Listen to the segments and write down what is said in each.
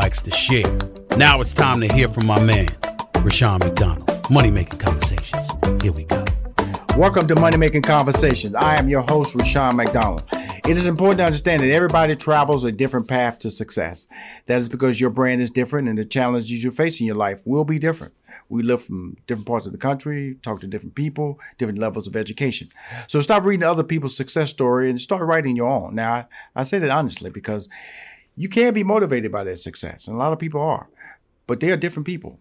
likes to share. Now it's time to hear from my man, Rushion McDonald. Money Making Conversations. Here we go. Welcome to Money Making Conversations. I am your host, Rushion McDonald. It is important to understand that everybody travels a different path to success. That is because your brand is different and the challenges you face in your life will be different. We live from different parts of the country, talk to different people, different levels of education. So stop reading other people's success story and start writing your own. Now, I, I say that honestly because you can be motivated by that success, and a lot of people are, but they are different people.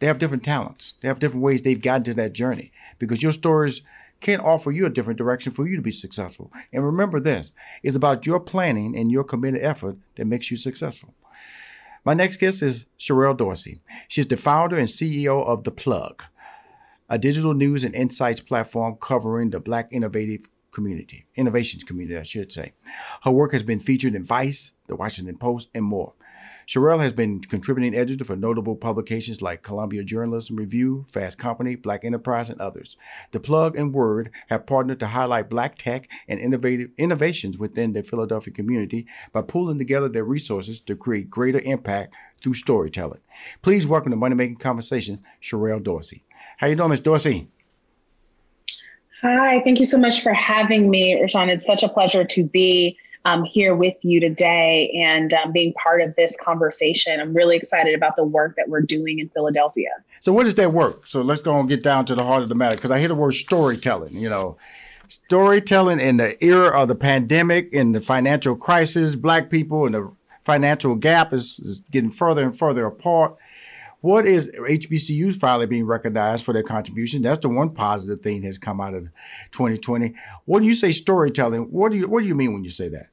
They have different talents. They have different ways they've gotten to that journey because your stories can't offer you a different direction for you to be successful. And remember this it's about your planning and your committed effort that makes you successful. My next guest is Sherrell Dorsey. She's the founder and CEO of The Plug, a digital news and insights platform covering the Black innovative community, innovations community, I should say. Her work has been featured in Vice, The Washington Post, and more. Sherrell has been contributing editor for notable publications like Columbia Journalism Review, Fast Company, Black Enterprise, and others. The Plug and WURD have partnered to highlight Black tech and innovative innovations within the Philadelphia community by pooling together their resources to create greater impact through storytelling. Please welcome to Money Making Conversations, Sherrell Dorsey. How you doing, Ms. Dorsey? Hi, thank you so much for having me, Rushion. It's such a pleasure to be um, here with you today and um, being part of this conversation. I'm really excited about the work that we're doing in Philadelphia. So, what is that work? So, let's go and get down to the heart of the matter because I hear the word storytelling, you know. Storytelling in the era of the pandemic, in the financial crisis, black people and the financial gap is, is getting further and further apart. What is HBCUs finally being recognized for their contribution? That's the one positive thing has come out of 2020. When you say storytelling, what do you what do you mean when you say that?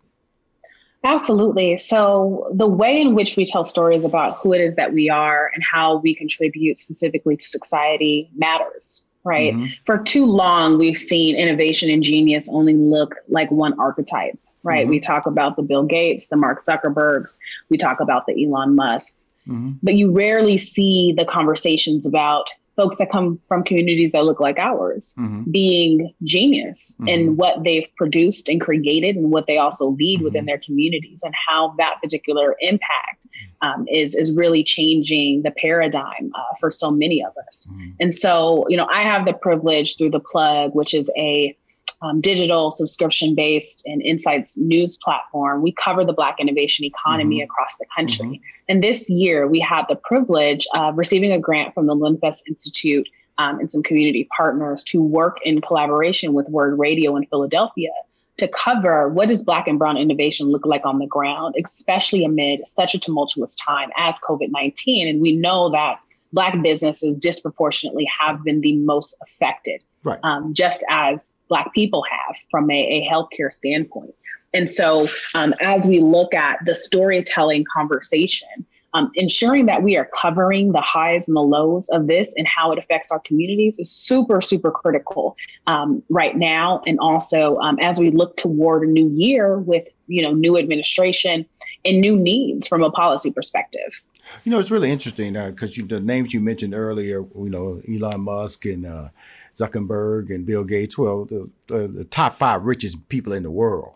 Absolutely. So, the way in which we tell stories about who it is that we are and how we contribute specifically to society matters, right? Mm-hmm. For too long, we've seen innovation and genius only look like one archetype, right? Mm-hmm. We talk about the Bill Gates, the Mark Zuckerbergs, we talk about the Elon Musks. Mm-hmm. But you rarely see the conversations about folks that come from communities that look like ours mm-hmm. being genius mm-hmm. in what they've produced and created and what they also lead mm-hmm. within their communities and how that particular impact um, is is really changing the paradigm uh, for so many of us. Mm-hmm. And so, you know, I have the privilege through the plug, which is a um, digital subscription based and insights news platform, we cover the Black innovation economy mm-hmm. across the country. Mm-hmm. And this year, we had the privilege of receiving a grant from the Lenfest Institute um, and some community partners to work in collaboration with WURD Radio in Philadelphia to cover what does Black and Brown innovation look like on the ground, especially amid such a tumultuous time as COVID 19. And we know that Black businesses disproportionately have been the most affected, right. um, just as Black people have from a, a healthcare standpoint. And so, um, as we look at the storytelling conversation, um, ensuring that we are covering the highs and the lows of this and how it affects our communities is super, super critical um, right now. And also, um, as we look toward a new year with you know new administration and new needs from a policy perspective. You know, it's really interesting because uh, the names you mentioned earlier, you know, Elon Musk and uh, Zuckerberg and Bill Gates, well, the, the, the, top five richest people in the world.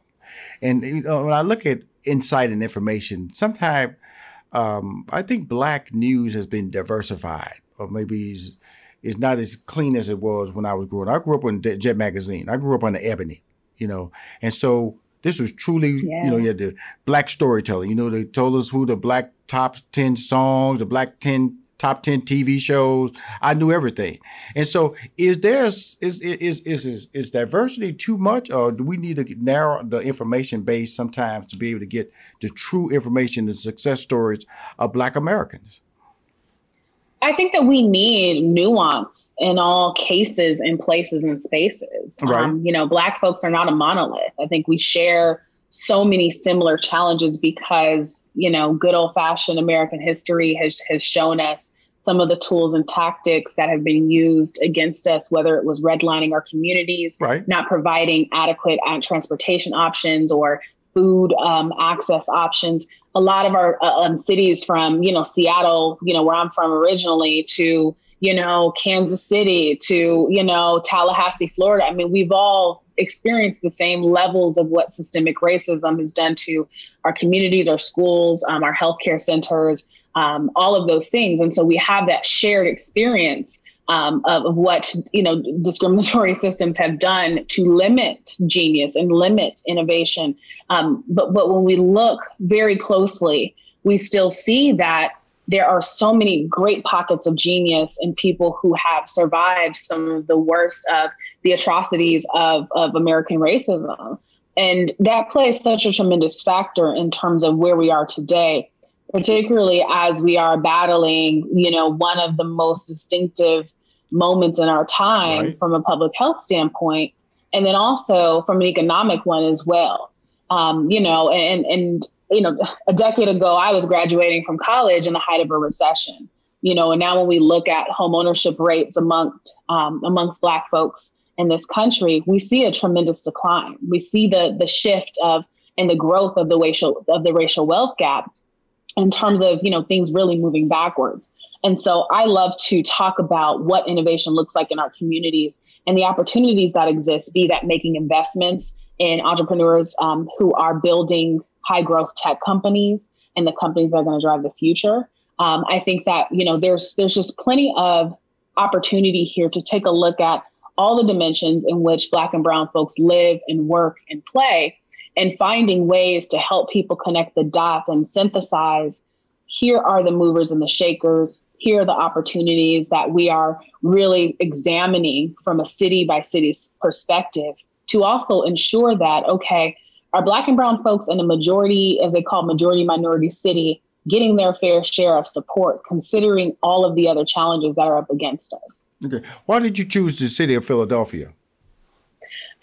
And you know, when I look at insight and information, sometimes um, I think black news has been diversified, or maybe it's, is not as clean as it was when I was growing up. I grew up on Jet Magazine. I grew up on the Ebony, you know, and so this was truly, yeah. you know, you had the black storytelling. You know, they told us who the black top 10 songs, the black 10 top 10 TV shows. I knew everything. And so is there is is is is is diversity too much or do we need to narrow the information base sometimes to be able to get the true information the success stories of black Americans? I think that we need nuance in all cases and places and spaces. Right. Um, you know, black folks are not a monolith. I think we share so many similar challenges because you know good old fashioned American history has has shown us some of the tools and tactics that have been used against us, whether it was redlining our communities, right. not providing adequate uh, transportation options or food um, access options. A lot of our uh, um, cities, from you know Seattle, you know where I'm from originally, to you know Kansas City, to you know Tallahassee, Florida. I mean, we've all experienced the same levels of what systemic racism has done to our communities, our schools, um, our healthcare centers, um, all of those things. And so we have that shared experience um, of, of, what you know discriminatory systems have done to limit genius and limit innovation. Um, but but when we look very closely, we still see that there are so many great pockets of genius in people who have survived some of the worst of the atrocities of, of American racism. And that plays such a tremendous factor in terms of where we are today, particularly as we are battling, you know, one of the most distinctive moments in our time right. from a public health standpoint, and then also from an economic one as well. Um, you know, and and you know, a decade ago, I was graduating from college in the height of a recession. You know, and now when we look at home ownership rates amongst um, amongst Black folks in this country, we see a tremendous decline. We see the the shift of and the growth of the racial of the racial wealth gap in terms of you know things really moving backwards. And so I love to talk about what innovation looks like in our communities and the opportunities that exist, be that making investments in entrepreneurs um, who are building high growth tech companies and the companies that are going to drive the future. Um, I think that you know there's there's just plenty of opportunity here to take a look at all the dimensions in which Black and Brown folks live and work and play, and finding ways to help people connect the dots and synthesize. Here are the movers and the shakers. Here are the opportunities that we are really examining from a city by city perspective to also ensure that okay are black and brown folks in a majority, as they call majority minority city, getting their fair share of support, considering all of the other challenges that are up against us. Okay. Why did you choose the city of Philadelphia?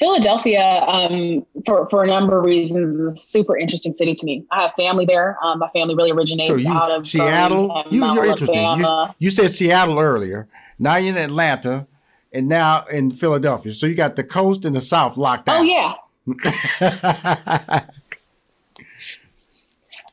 Philadelphia, um, for, for a number of reasons, is a super interesting city to me. I have family there. Um, my family really originates so you, out of Seattle. You, are interesting. You, you, said Seattle earlier. Now you're in Atlanta, and now in Philadelphia. So you got the coast and the south locked down. Oh yeah,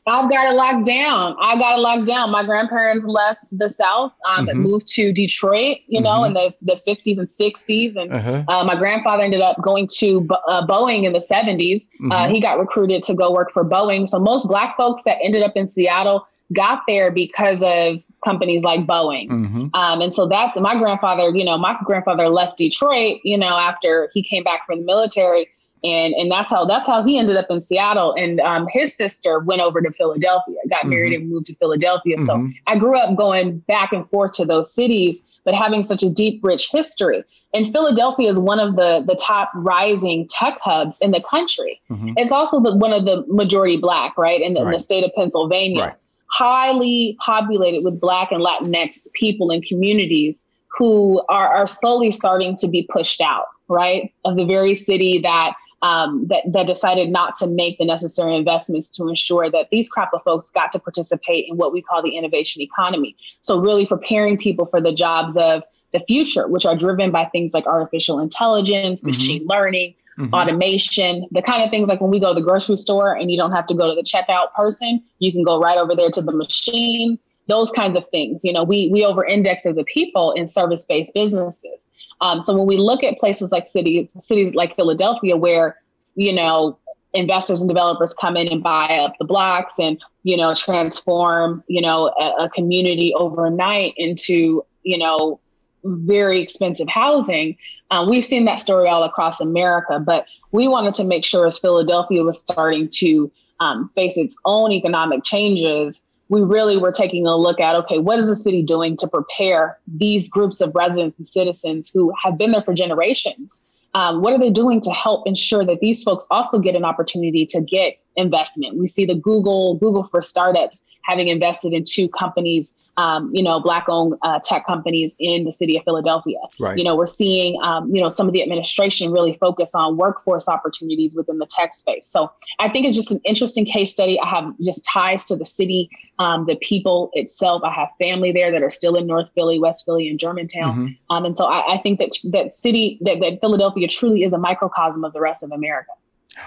I've got it locked down. I got it locked down. My grandparents left the South, um, mm-hmm. moved to Detroit, you know, mm-hmm. in the, the 50s and 60s. And uh-huh. uh, my grandfather ended up going to uh, Boeing in the 70s. Uh, mm-hmm. Uh, he got recruited to go work for Boeing. So most Black folks that ended up in Seattle got there because of companies like Boeing. Mm-hmm. Um, and so that's my grandfather, you know, my grandfather left Detroit, you know, after he came back from the military and and that's how that's how he ended up in Seattle. And um, his sister went over to Philadelphia, got mm-hmm. married and moved to Philadelphia. Mm-hmm. So I grew up going back and forth to those cities, but having such a deep, rich history. And Philadelphia is one of the the top rising tech hubs in the country. Mm-hmm. It's also the, one of the majority black, right, in the, right. the state of Pennsylvania. Right. highly populated with Black and Latinx people and communities who are, are slowly starting to be pushed out, right? Of the very city that um, that, that decided not to make the necessary investments to ensure that these crop of folks got to participate in what we call the innovation economy. So, really preparing people for the jobs of the future, which are driven by things like artificial intelligence, mm-hmm. machine learning, mm-hmm. automation, the kind of things like when we go to the grocery store and you don't have to go to the checkout person, you can go right over there to the machine. Those kinds of things. You know, we we over index as a people in service based businesses. Um, so when we look at places like cities, cities like Philadelphia, where you know investors and developers come in and buy up the blocks and you know transform you know a, a community overnight into you know very expensive housing. Uh, we've seen that story all across America, but we wanted to make sure as Philadelphia was starting to um, face its own economic changes, we really were taking a look at okay, what is the city doing to prepare these groups of residents and citizens who have been there for generations? Um, what are they doing to help ensure that these folks also get an opportunity to get investment? We see the Google Google for startups having invested in two companies um, you know, black-owned uh, tech companies in the city of Philadelphia. Right. You know, we're seeing, um, you know, some of the administration really focus on workforce opportunities within the tech space. So I think it's just an interesting case study. I have just ties to the city, um, the people itself. I have family there that are still in North Philly, West Philly, and Germantown. Mm-hmm. Um, and so I, I, think that that city, that, that Philadelphia truly is a microcosm of the rest of America.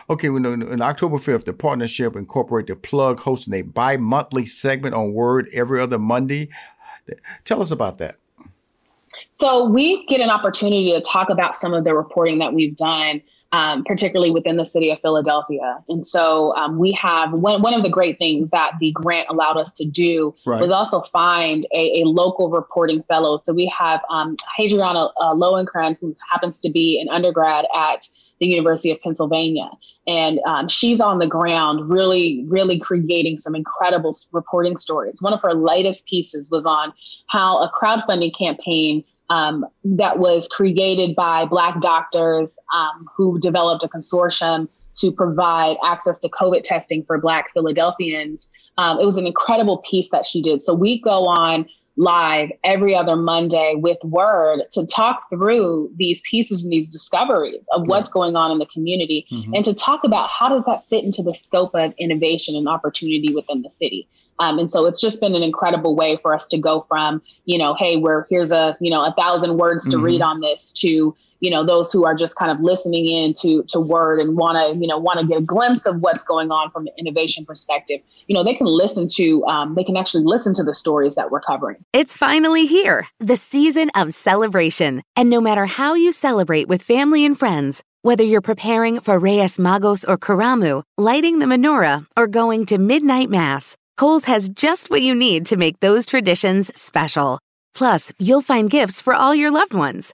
Okay, well, on October 5th, the partnership incorporated the Plug hosting a bi monthly segment on WURD every other Monday. Tell us about that. So, we get an opportunity to talk about some of the reporting that we've done, um, particularly within the city of Philadelphia. And so, um, we have one, one of the great things that the grant allowed us to do right. was also find a, a, local reporting fellow. So, we have um, Hadriana uh, who happens to be an undergrad at the University of Pennsylvania. And um, she's on the ground, really, really creating some incredible reporting stories. One of her latest pieces was on how a crowdfunding campaign um, that was created by Black doctors um, who developed a consortium to provide access to COVID testing for Black Philadelphians. Um, it was an incredible piece that she did. So we go on live every other Monday with WURD to talk through these pieces and these discoveries of what's going on in the community mm-hmm. and to talk about how does that fit into the scope of innovation and opportunity within the city. Um, and so it's just been an incredible way for us to go from, you know, hey, we're here's a, you know, a thousand words to mm-hmm. read on this to, you know those who are just kind of listening in to to WURD and want to you know want to get a glimpse of what's going on from an innovation perspective you know they can listen to um, they can actually listen to the stories that we're covering it's finally here the season of celebration and no matter how you celebrate with family and friends whether you're preparing for Reyes Magos or Karamu, lighting the menorah, or going to midnight mass, Kohl's has just what you need to make those traditions special. Plus, you'll find gifts for all your loved ones.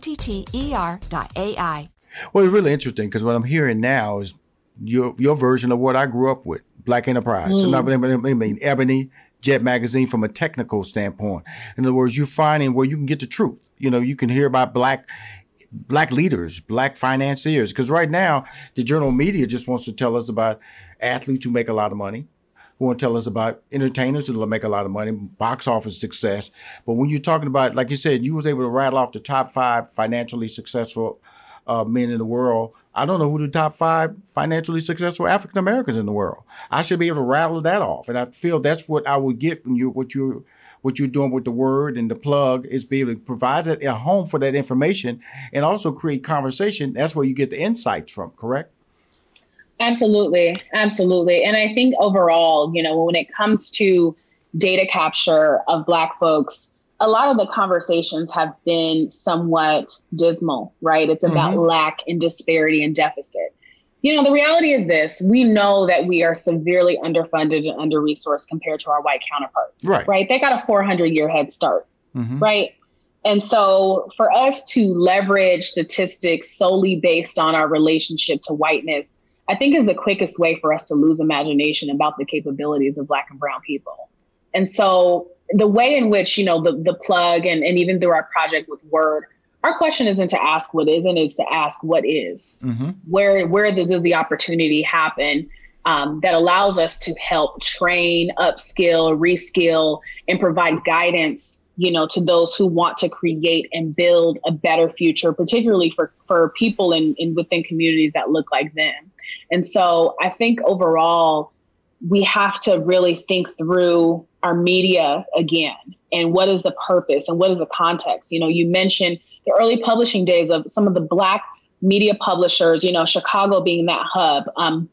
T T E R dot AI. Well, it's really interesting because what I'm hearing now is your your version of what I grew up with, Black Enterprise. Mm. I mean, Ebony, Jet Magazine from a technical standpoint. In other words, you're finding where you can get the truth. You know, you can hear about black black leaders, black financiers. Because right now, the journal media just wants to tell us about athletes who make a lot of money, who want to tell us about entertainers who make a lot of money, box office success. But when you're talking about, like you said, you was able to rattle off the top five financially successful uh, men in the world. I don't know who the top five financially successful African Americans in the world. I should be able to rattle that off, and I feel that's what I would get from you. What you what you're doing with the WURD and the plug is be able to provide a home for that information and also create conversation. That's where you get the insights from. Correct? Absolutely, absolutely. And I think overall, you know, when it comes to data capture of Black folks a lot of the conversations have been somewhat dismal, right? It's about mm-hmm. lack and disparity and deficit. You know, the reality is this we know that we are severely underfunded and under resourced compared to our white counterparts, right? right? They got a 400 year head start, mm-hmm. right? And so for us to leverage statistics solely based on our relationship to whiteness, I think is the quickest way for us to lose imagination about the capabilities of Black and Brown people. And so the way in which, you know, the, the plug and, and even through our project with WURD, our question isn't to ask what isn't, it's to ask what is. Mm-hmm. Where where does the opportunity happen um, that allows us to help train, upskill, reskill, and provide guidance, you know, to those who want to create and build a better future, particularly for for people in, in within communities that look like them. And so I think overall, we have to really think through our media again and what is the purpose and what is the context you know you mentioned the early publishing days of some of the black media publishers you know chicago being that hub um,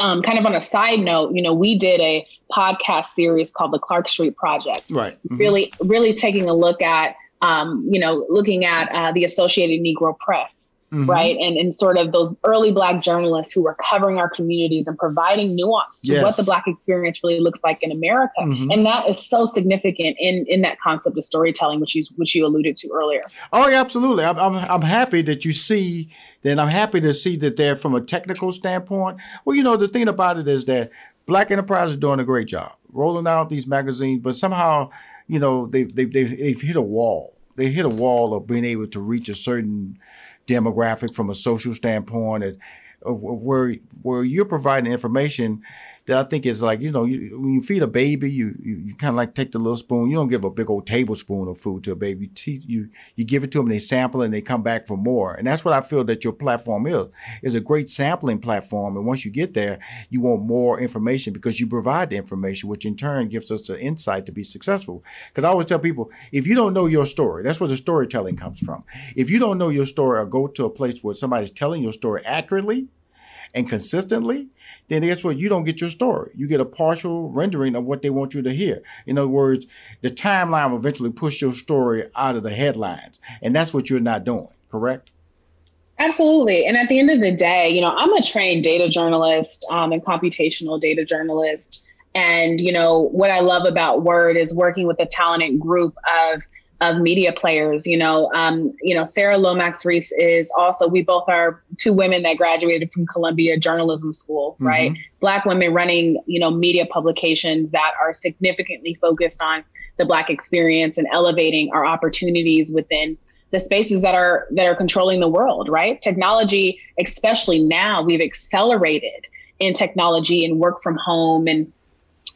um, kind of on a side note you know we did a podcast series called the clark street project. Right. Mm-hmm. really really taking a look at um, you know looking at uh, the associated negro press Mm-hmm. right? And and sort of those early black journalists who were covering our communities and providing nuance to what the black experience really looks like in America. Mm-hmm. And that is so significant in in that concept of storytelling, which you which you alluded to earlier. Oh, yeah, absolutely. I'm, I'm I'm happy that you see. Then I'm happy to see that they're from a technical standpoint. Well, you know, the thing about it is that Black Enterprise is doing a great job rolling out these magazines, but somehow, you know, they they they've hit a wall. They hit a wall of being able to reach a certain demographic from a social standpoint, uh, where where you're providing information that I think is like you know you, when you feed a baby, you you, you kind of like take the little spoon. You don't give a big old tablespoon of food to a baby. You you give it to them, they sample, and they come back for more. And that's what I feel that your platform is is a great sampling platform. And once you get there, you want more information because you provide the information, which in turn gives us the insight to be successful. Because I always tell people, if you don't know your story, that's where the storytelling comes from. If you don't know your story, or go to a place where somebody's telling your story accurately and consistently, then guess what? You don't get your story. You get a partial rendering of what they want you to hear. In other words, the timeline will eventually push your story out of the headlines. And that's what you're not doing, correct? Absolutely. And at the end of the day, you know, I'm a trained data journalist um, and computational data journalist. And, you know, what I love about WURD is working with a talented group of of media players. You know, um, you know, Sarah Lomax Reese is also. We both are two women that graduated from Columbia Journalism School, mm-hmm. right? Black women running, you know, media publications that are significantly focused on the Black experience and elevating our opportunities within the spaces that are that are controlling the world, right? Technology, especially now, we've accelerated in technology and work from home and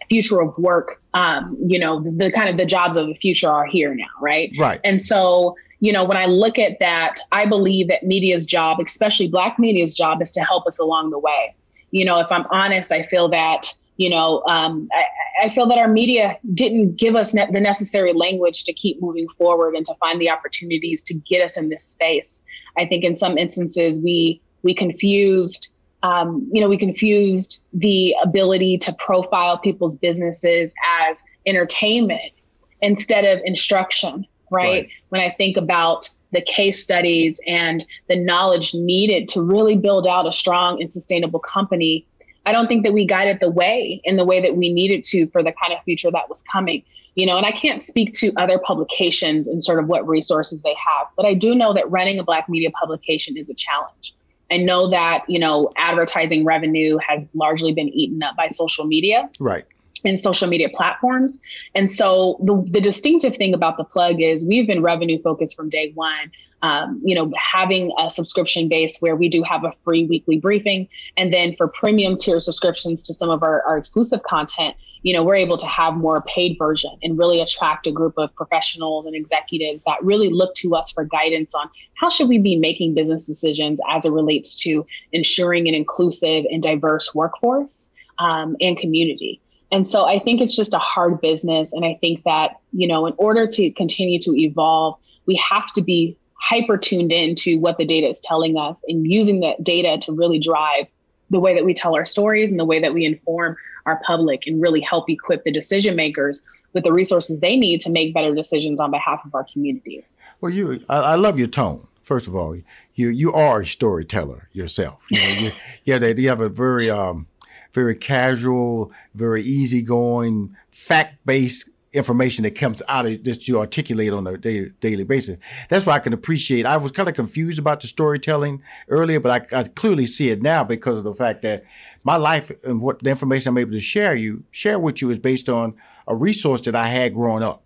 future of work um, you know the, the kind of the jobs of the future are here now right? Right. And so you know when i look at that i believe that media's job especially black media's job is to help us along the way. You know if i'm honest i feel that you know um, I, I, feel that our media didn't give us ne- the necessary language to keep moving forward and to find the opportunities to get us in this space. I think in some instances we we confused um, you know, we confused the ability to profile people's businesses as entertainment instead of instruction, right? right? When I think about the case studies and the knowledge needed to really build out a strong and sustainable company, I don't think that we guided the way in the way that we needed to for the kind of future that was coming. You know, and I can't speak to other publications and sort of what resources they have, but I do know that running a Black media publication is a challenge. I know that, you know, advertising revenue has largely been eaten up by social media. Right and social media platforms. And so the, the distinctive thing about the plug is we've been revenue focused from day one. Um, you know, having a subscription base where we do have a free weekly briefing. And then for premium tier subscriptions to some of our, our exclusive content, you know, we're able to have more paid version and really attract a group of professionals and executives that really look to us for guidance on how should we be making business decisions as it relates to ensuring an inclusive and diverse workforce um, and community. And so I think it's just a hard business. And I think that, you know, in order to continue to evolve, we have to be hyper tuned into what the data is telling us and using that data to really drive the way that we tell our stories and the way that we inform our public and really help equip the decision makers with the resources they need to make better decisions on behalf of our communities. Well, you, I, I love your tone. First of all, you you are a storyteller yourself. You know, you, you, have, you have a very um, very casual, very easygoing, fact based information that comes out of that you articulate on a daily, basis. That's why I can appreciate. I was kind of confused about the storytelling earlier, but I, I, clearly see it now because of the fact that my life and what the information I'm able to share you share with you is based on a resource that I had growing up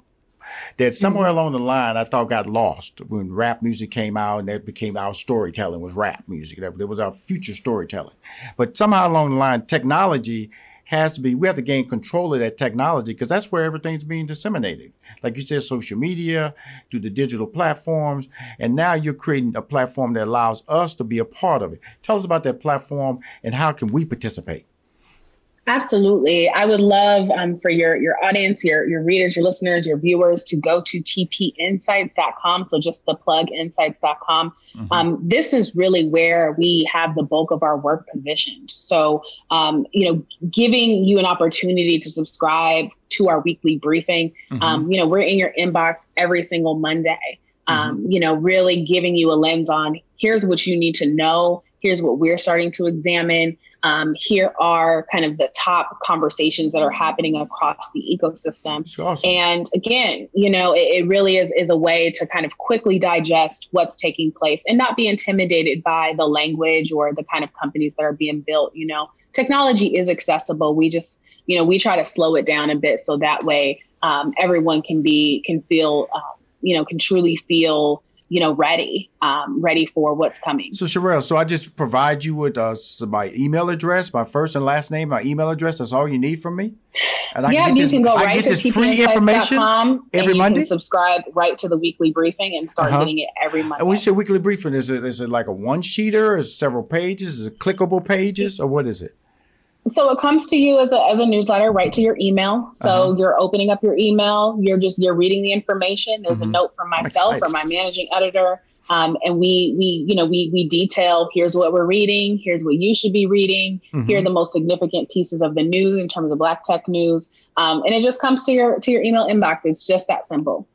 that somewhere mm-hmm. along the line I thought got lost when rap music came out and that became our storytelling was rap music. That, that was our future storytelling. But somehow along the line, technology has to be, we have to gain control of that technology because that's where everything's being disseminated. Like you said, social media, through the digital platforms. And now you're creating a platform that allows us to be a part of it. Tell us about that platform and how can we participate? Absolutely. I would love um, for your, your audience, your, your readers, your listeners, your viewers to go to tpinsights.com. So just the plug insights.com. Mm-hmm. Um, this is really where we have the bulk of our work positioned. So, um, you know, giving you an opportunity to subscribe to our weekly briefing. Mm-hmm. Um, you know, we're in your inbox every single Monday. Um, mm-hmm. You know, really giving you a lens on here's what you need to know. Here's what we're starting to examine. Um, here are kind of the top conversations that are happening across the ecosystem. Awesome. And again, you know, it, it, really is, is a way to kind of quickly digest what's taking place and not be intimidated by the language or the kind of companies that are being built. You know, technology is accessible. We just, you know, we try to slow it down a bit so that way um, everyone can be, can feel, uh, you know, can truly feel you know, ready, um, ready for what's coming. So Sherrell, so I just provide you with uh, my email address, my first and last name, my email address. That's all you need from me. And I yeah, you this, can go right to tpinsights.com every Monday. Can subscribe right to the weekly briefing and start uh-huh. getting it every Monday. And when you say weekly briefing, is it is it like a one sheeter? Is several pages? Is it clickable pages, or what is it? So it comes to you as a, as a newsletter right to your email. So uh-huh. you're opening up your email, you're just you're reading the information. There's mm-hmm. a note from myself or my managing editor. Um, and we we you know we we detail here's what we're reading here's what you should be reading mm-hmm. here are the most significant pieces of the news in terms of black tech news um, and it just comes to your to your email inbox it's just that simple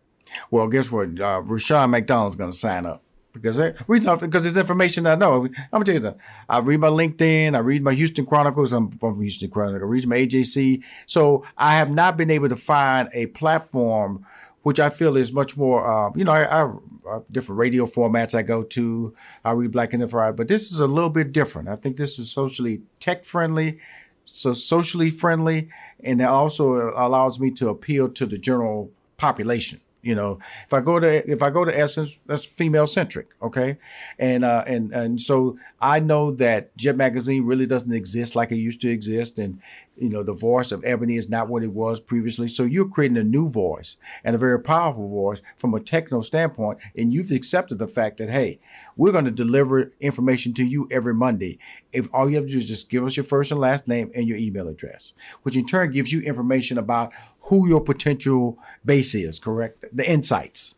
well guess what uh, Rushion McDonald's going to sign up because talk because it's information I know. I'm gonna tell you that I read my LinkedIn, I read my Houston Chronicles. I'm from Houston Chronicle. I read my AJC. So I have not been able to find a platform which I feel is much more. Uh, you know, I, I, I, different radio formats I go to. I read Black and Friday, but this is a little bit different. I think this is socially tech friendly, so socially friendly, and it also allows me to appeal to the general population. You know, if I go to if I go to Essence, that's female centric, okay, and uh, and and so I know that Jet Magazine really doesn't exist like it used to exist, and you know the voice of Ebony is not what it was previously. So you're creating a new voice and a very powerful voice from a techno standpoint, and you've accepted the fact that hey, we're going to deliver information to you every Monday. If all you have to do is just give us your first and last name and your email address, which in turn gives you information about who your potential base is, correct? The insights.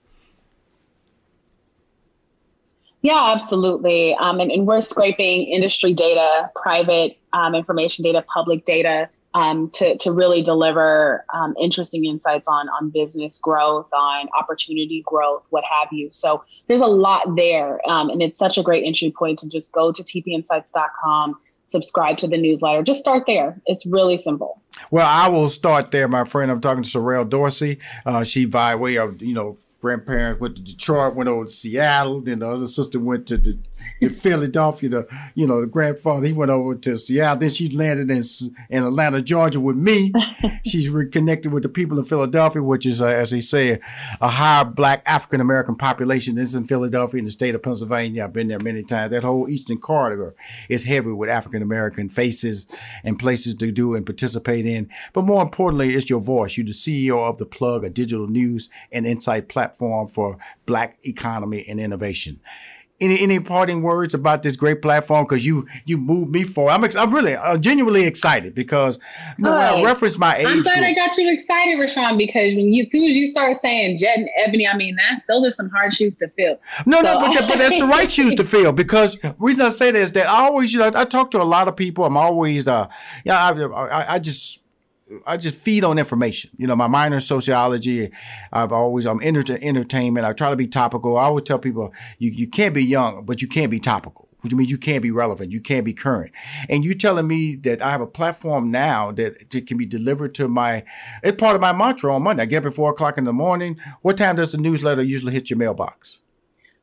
Yeah, absolutely. Um, and, and, we're scraping industry data, private um, information data, public data um, to, to really deliver um, interesting insights on, on business growth, on opportunity growth, what have you. So there's a lot there. Um, and it's such a great entry point to just go to tpinsights.com subscribe to the newsletter. Just start there. It's really simple. Well, I will start there, my friend. I'm talking to Sherrell Dorsey. Uh, she, by way of, you know, grandparents went to Detroit, went over to Seattle. Then the other sister went to the in Philadelphia. The you know the grandfather he went over to Seattle. Then she landed in in Atlanta, Georgia, with me. She's reconnected with the people in Philadelphia, which is uh, as they say a high black African American population. This is in Philadelphia in the state of Pennsylvania. I've been there many times. That whole eastern corridor is heavy with African American faces and places to do and participate in. But more importantly, it's your voice. You're the CEO of the Plug, a digital news and insight platform for black economy and innovation any any parting words about this great platform? Because you you moved me forward. I'm ex- I'm really uh, genuinely excited because you know, I reference my age. I'm glad. I got you excited, Rushion, because when you, as soon as you start saying Jet and Ebony, I mean that's those are some hard shoes to fill. No, so, no, but, but that's the right shoes to fill because reason I say that is that I always you know I talk to a lot of people. I'm always uh yeah I, I, I just I just feed on information. You know, my minor in sociology. I've always I'm into entertainment. I try to be topical. I always tell people you you can't be young, but you can't be topical. Which means you can't be relevant, you can't be current. And you telling me that I have a platform now that, that can be delivered to my it's part of my mantra on Monday. I get up at four o'clock in the morning. What time does the newsletter usually hit your mailbox?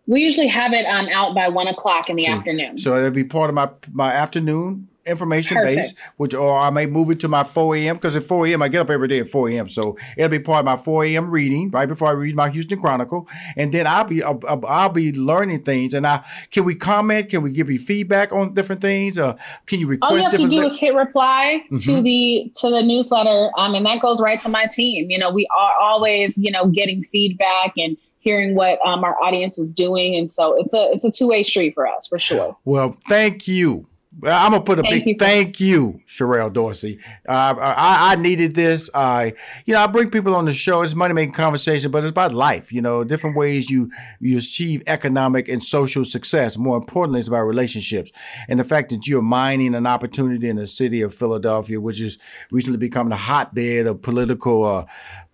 We usually have it um, out by one o'clock in the so, afternoon. So it'll be part of my my afternoon information Perfect. based, which or I may move it to my 4 a.m. because at 4 a.m. I get up every day at 4 a.m. So it'll be part of my 4 a.m. reading right before I read my Houston Chronicle, and then I'll be I'll, I'll be learning things. And I can we comment? Can we give you feedback on different things? Uh, can you request? All you have to do is hit reply mm-hmm. to the to the newsletter, um, and that goes right to my team. You know, we are always you know getting feedback and hearing what um, our audience is doing, and so it's a it's a two way street for us for sure. Well, thank you I'm gonna put a thank big you. thank you, Sherrell Dorsey. Uh, I, I needed this. I, you know, I bring people on the show. It's money making conversation, but it's about life. You know, different ways you you achieve economic and social success. More importantly, it's about relationships and the fact that you're mining an opportunity in the city of Philadelphia, which is recently becoming a hotbed of political uh,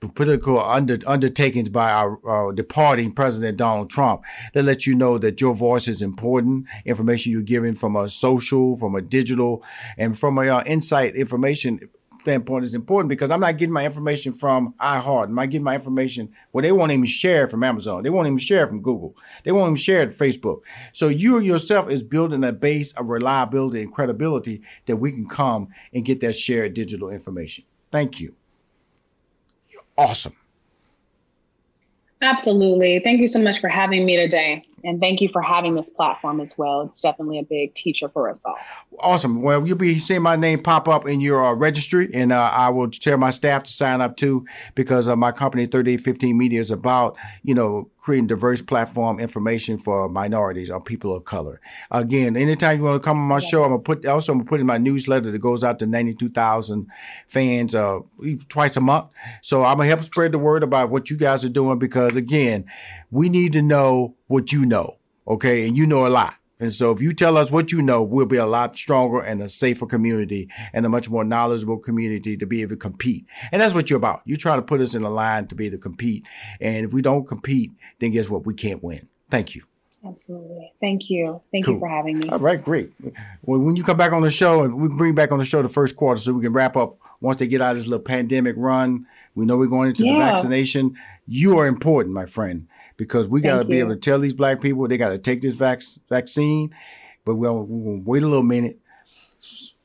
political under, undertakings by our uh, departing President Donald Trump that lets you know that your voice is important. Information you're giving from a social, from a digital, and from a uh, insight information standpoint is important because I'm not getting my information from iHeart. I'm not getting my information well, they won't even share it from Amazon. They won't even share it from Google. They won't even share it Facebook. So you yourself is building a base of reliability and credibility that we can come and get that shared digital information. Thank you awesome. Absolutely. Thank you so much for having me today. And thank you for having this platform as well. It's definitely a big teacher for us all. Awesome. Well, you'll be seeing my name pop up in your uh, registry, and uh, I will tell my staff to sign up too, because uh, my company, 3815 Media, is about, you know, creating diverse platform information for minorities or people of color. Again, anytime you want to come on my show, I'm gonna put also I'm gonna put in my newsletter that goes out to 92,000 fans uh, twice a month. So I'm gonna help spread the word about what you guys are doing because again, we need to know what you know, okay? And you know a lot. And so if you tell us what you know, we'll be a lot stronger and a safer community and a much more knowledgeable community to be able to compete. And that's what you're about. You try to put us in a line to be able to compete. And if we don't compete, then guess what? We can't win. Thank you. Absolutely. Thank you. Thank cool. you for having me. All right, great. Well, when you come back on the show, and we bring back on the show the first quarter so we can wrap up once they get out of this little pandemic run. We know we're going into yeah. the vaccination. You are important, my friend because we got to be able to tell these black people they got to take this vac- vaccine. But we'll, we'll wait a little minute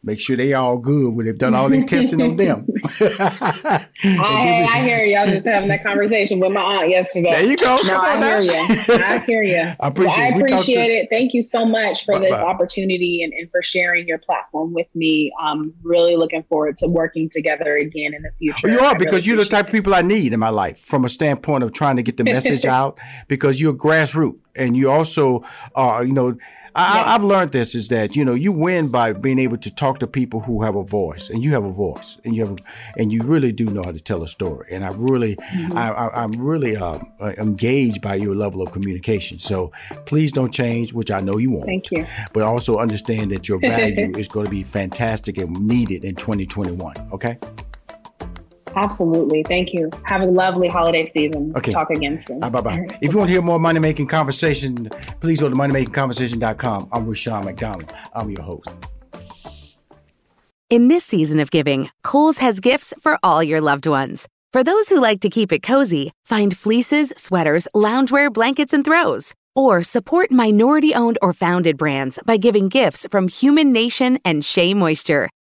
make sure they all good when they've done all their testing on them. Oh, I, I hear you. I was just having that conversation with my aunt yesterday. There you go. No, I hear you. I hear you. I appreciate, well, I appreciate it. Thank you so much for bye, this opportunity and, and for sharing your platform with me. I'm really looking forward to working together again in the future. Well, you are because really you're the type it. of people I need in my life from a standpoint of trying to get the message out because you're grassroots and you also are, you know, I, have learned this is that you know you win by being able to talk to people who have a voice, and you have a voice, and you have, a, and you really do know how to tell a story. And I really, mm-hmm. I, am really uh, engaged by your level of communication. So please don't change, which I know you won't. Thank you. But also understand that your value is going to be fantastic and needed in 2021. Okay. Absolutely. Thank you. Have a lovely holiday season. Okay. Talk again soon. bye bye. If you want to hear more money making conversation, please go to moneymakingconversation.com. I'm Rushion McDonald. I'm your host. In this season of giving, Kohl's has gifts for all your loved ones. For those who like to keep it cozy, find fleeces, sweaters, loungewear, blankets, and throws. Or support minority owned or founded brands by giving gifts from Human Nation and Shea Moisture.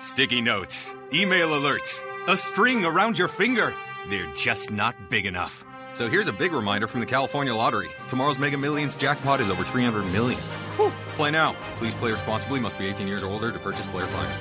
Sticky notes, email alerts, a string around your finger. They're just not big enough. So here's a big reminder from the California Lottery. Tomorrow's Mega Millions jackpot is over 300 million. Whew. Play now. Please play responsibly. Must be 18 years or older to purchase player client.